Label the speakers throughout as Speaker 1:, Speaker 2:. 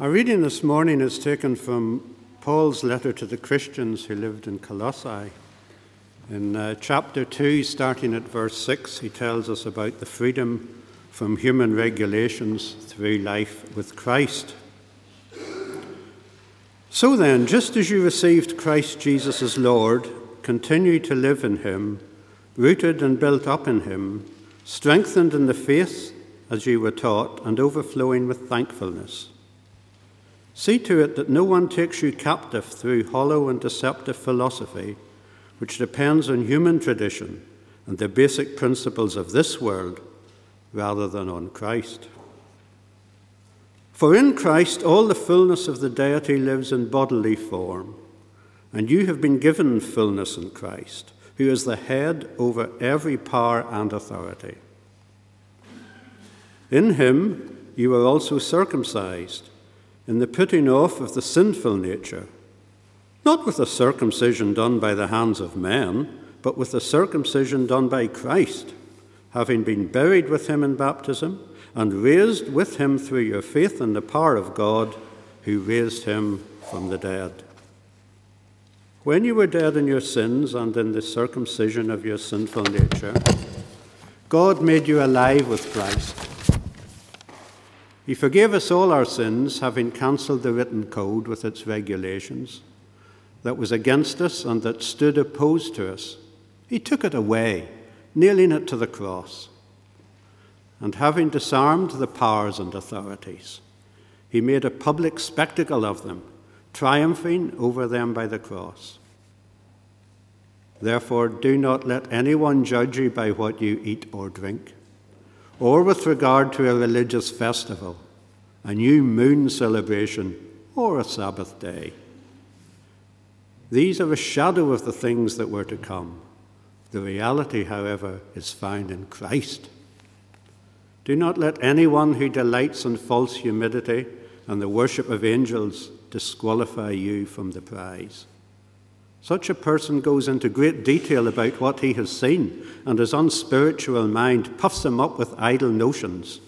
Speaker 1: Our reading this morning is taken from Paul's letter to the Christians who lived in Colossae. In uh, chapter 2, starting at verse 6, he tells us about the freedom from human regulations through life with Christ. So then, just as you received Christ Jesus as Lord, continue to live in him, rooted and built up in him, strengthened in the faith as you were taught, and overflowing with thankfulness. See to it that no one takes you captive through hollow and deceptive philosophy, which depends on human tradition and the basic principles of this world rather than on Christ. For in Christ all the fullness of the deity lives in bodily form, and you have been given fullness in Christ, who is the head over every power and authority. In him you were also circumcised in the putting off of the sinful nature, not with the circumcision done by the hands of men, but with the circumcision done by Christ, having been buried with him in baptism and raised with him through your faith in the power of God who raised him from the dead. When you were dead in your sins and in the circumcision of your sinful nature, God made you alive with Christ. He forgave us all our sins, having cancelled the written code with its regulations that was against us and that stood opposed to us. He took it away, nailing it to the cross. And having disarmed the powers and authorities, he made a public spectacle of them, triumphing over them by the cross. Therefore, do not let anyone judge you by what you eat or drink or with regard to a religious festival, a new moon celebration, or a Sabbath day. These are a shadow of the things that were to come. The reality, however, is found in Christ. Do not let anyone who delights in false humility and the worship of angels disqualify you from the prize. Such a person goes into great detail about what he has seen, and his unspiritual mind puffs him up with idle notions.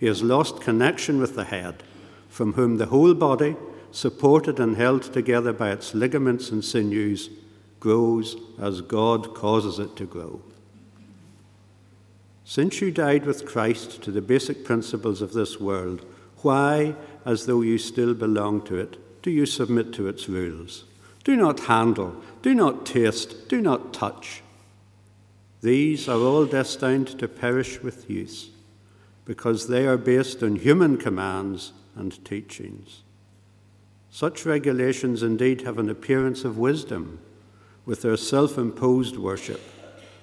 Speaker 1: He has lost connection with the head, from whom the whole body, supported and held together by its ligaments and sinews, grows as God causes it to grow. Since you died with Christ to the basic principles of this world, why, as though you still belong to it, do you submit to its rules? Do not handle, do not taste, do not touch. These are all destined to perish with use, because they are based on human commands and teachings. Such regulations indeed have an appearance of wisdom, with their self imposed worship,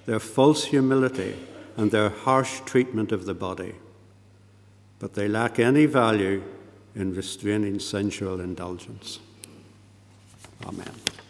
Speaker 1: their false humility, and their harsh treatment of the body. But they lack any value in restraining sensual indulgence. Amen.